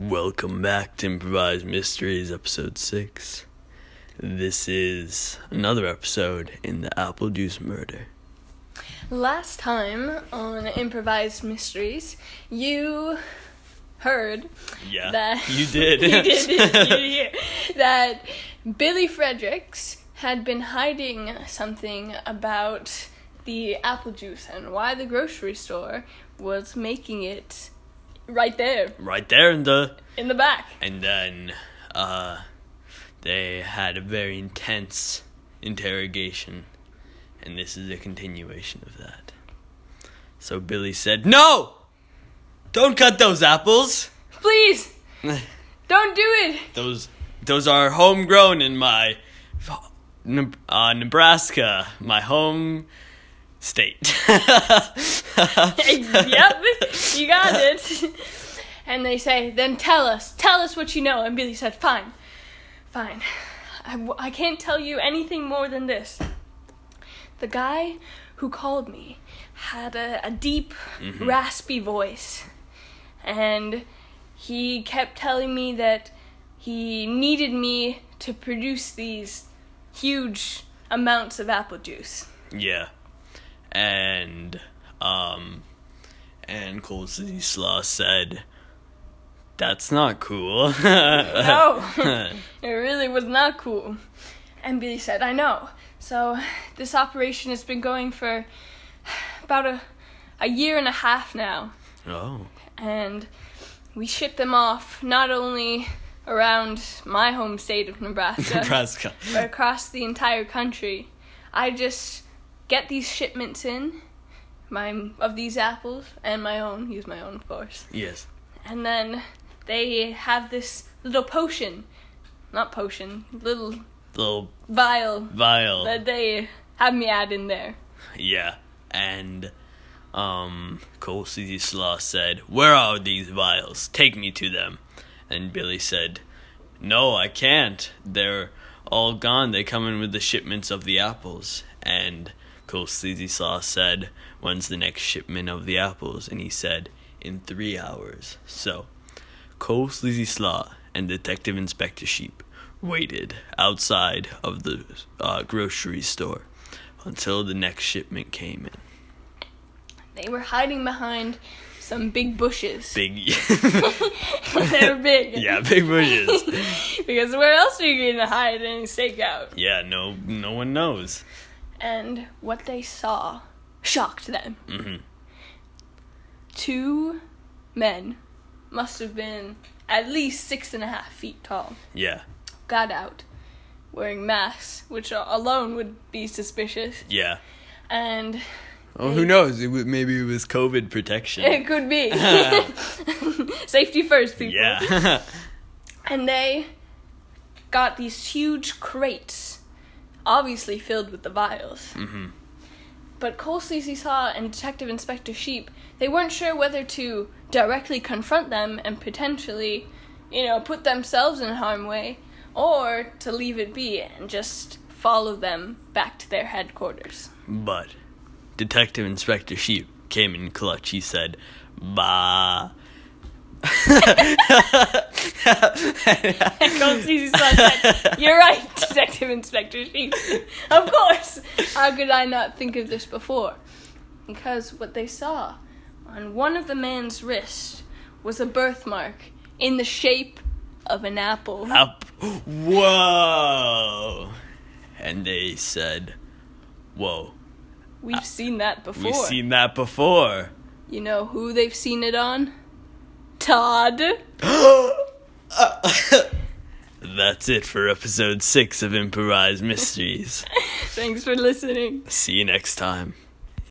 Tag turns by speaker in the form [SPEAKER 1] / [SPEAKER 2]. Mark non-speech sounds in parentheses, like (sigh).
[SPEAKER 1] Welcome back to Improvised Mysteries, episode 6. This is another episode in the apple juice murder.
[SPEAKER 2] Last time on Improvised Mysteries, you heard
[SPEAKER 1] Yeah,
[SPEAKER 2] that
[SPEAKER 1] you did. (laughs)
[SPEAKER 2] you did you (laughs) hear that Billy Fredericks had been hiding something about the apple juice and why the grocery store was making it right there
[SPEAKER 1] right there in the.
[SPEAKER 2] in the back.
[SPEAKER 1] And then, uh, they had a very intense interrogation, and this is a continuation of that. So Billy said, No! Don't cut those apples!
[SPEAKER 2] Please (laughs) don't do it.
[SPEAKER 1] Those those are homegrown in my Ne- uh, Nebraska, my home state. (laughs) (laughs)
[SPEAKER 2] yep, you got it. And they say, then tell us, tell us what you know. And Billy said, fine, fine. I, w- I can't tell you anything more than this. The guy who called me had a, a deep, mm-hmm. raspy voice. And he kept telling me that he needed me to produce these huge amounts of apple juice.
[SPEAKER 1] yeah, and um, and Cole City Slaw said, "That's not cool." (laughs)
[SPEAKER 2] No, (laughs) it really was not cool. And Billy said, I know. So this operation has been going for about a, a year and a half now.
[SPEAKER 1] oh,
[SPEAKER 2] And we ship them off not only around my home state of Nebraska, (laughs)
[SPEAKER 1] Nebraska.
[SPEAKER 2] but across the entire country. I just get these shipments in, my of these apples and my own, use my own of course.
[SPEAKER 1] Yes.
[SPEAKER 2] And then they have this little potion, not potion, little
[SPEAKER 1] Little
[SPEAKER 2] vial
[SPEAKER 1] vial.
[SPEAKER 2] that they have me add in there.
[SPEAKER 1] Yeah, and um, Cole City Slaw said, "Where are these vials? Take me to them." And Billy said, "No, I can't. They're all gone. They come in with the shipments of the apples." And Cole Sleazy Slaw said, "When's the next shipment of the apples?" And he said, "In three hours." So, Cole Sleazy Slaw and Detective Inspector Sheep waited outside of the uh, grocery store until the next shipment came in.
[SPEAKER 2] They were hiding behind some big bushes.
[SPEAKER 1] Big, (laughs) (laughs)
[SPEAKER 2] they were big. (laughs)
[SPEAKER 1] yeah, big bushes.
[SPEAKER 2] because where else are you gonna hide any stakeout?
[SPEAKER 1] Yeah, no, no one knows.
[SPEAKER 2] And what they saw shocked them.
[SPEAKER 1] hmm
[SPEAKER 2] Two men must have been at least six and a half feet tall.
[SPEAKER 1] Yeah,
[SPEAKER 2] Got out wearing masks, which alone would be suspicious.
[SPEAKER 1] yeah.
[SPEAKER 2] And
[SPEAKER 1] Oh, who knows? It was, maybe it was COVID protection.
[SPEAKER 2] it could be (laughs) (laughs) safety first, people.
[SPEAKER 1] yeah, (laughs)
[SPEAKER 2] And they got these huge crates, obviously filled with the vials.
[SPEAKER 1] hmm
[SPEAKER 2] But Cole Sleazy Saw and Detective Inspector Sheep, they weren't sure whether to directly confront them and potentially, you know, put themselves in harm's way, or to leave it be and just follow them back to their headquarters.
[SPEAKER 1] but Detective Inspector Sheep came in clutch. He said, "Bah." (laughs) (laughs) (laughs)
[SPEAKER 2] Sleazy You're right, (laughs) Detective Inspector Sheep. Of course. How could I not think of this before? Because what they saw on one of the man's wrists was a birthmark in the shape of an apple.
[SPEAKER 1] Up. Whoa. And they said, "Whoa,
[SPEAKER 2] We've seen that before.
[SPEAKER 1] we've seen that before."
[SPEAKER 2] You know who they've seen it on? Todd. (gasps) (gasps) (gasps) (laughs)
[SPEAKER 1] That's it for episode six of Improvised Mysteries. (laughs)
[SPEAKER 2] Thanks for listening.
[SPEAKER 1] See you next time.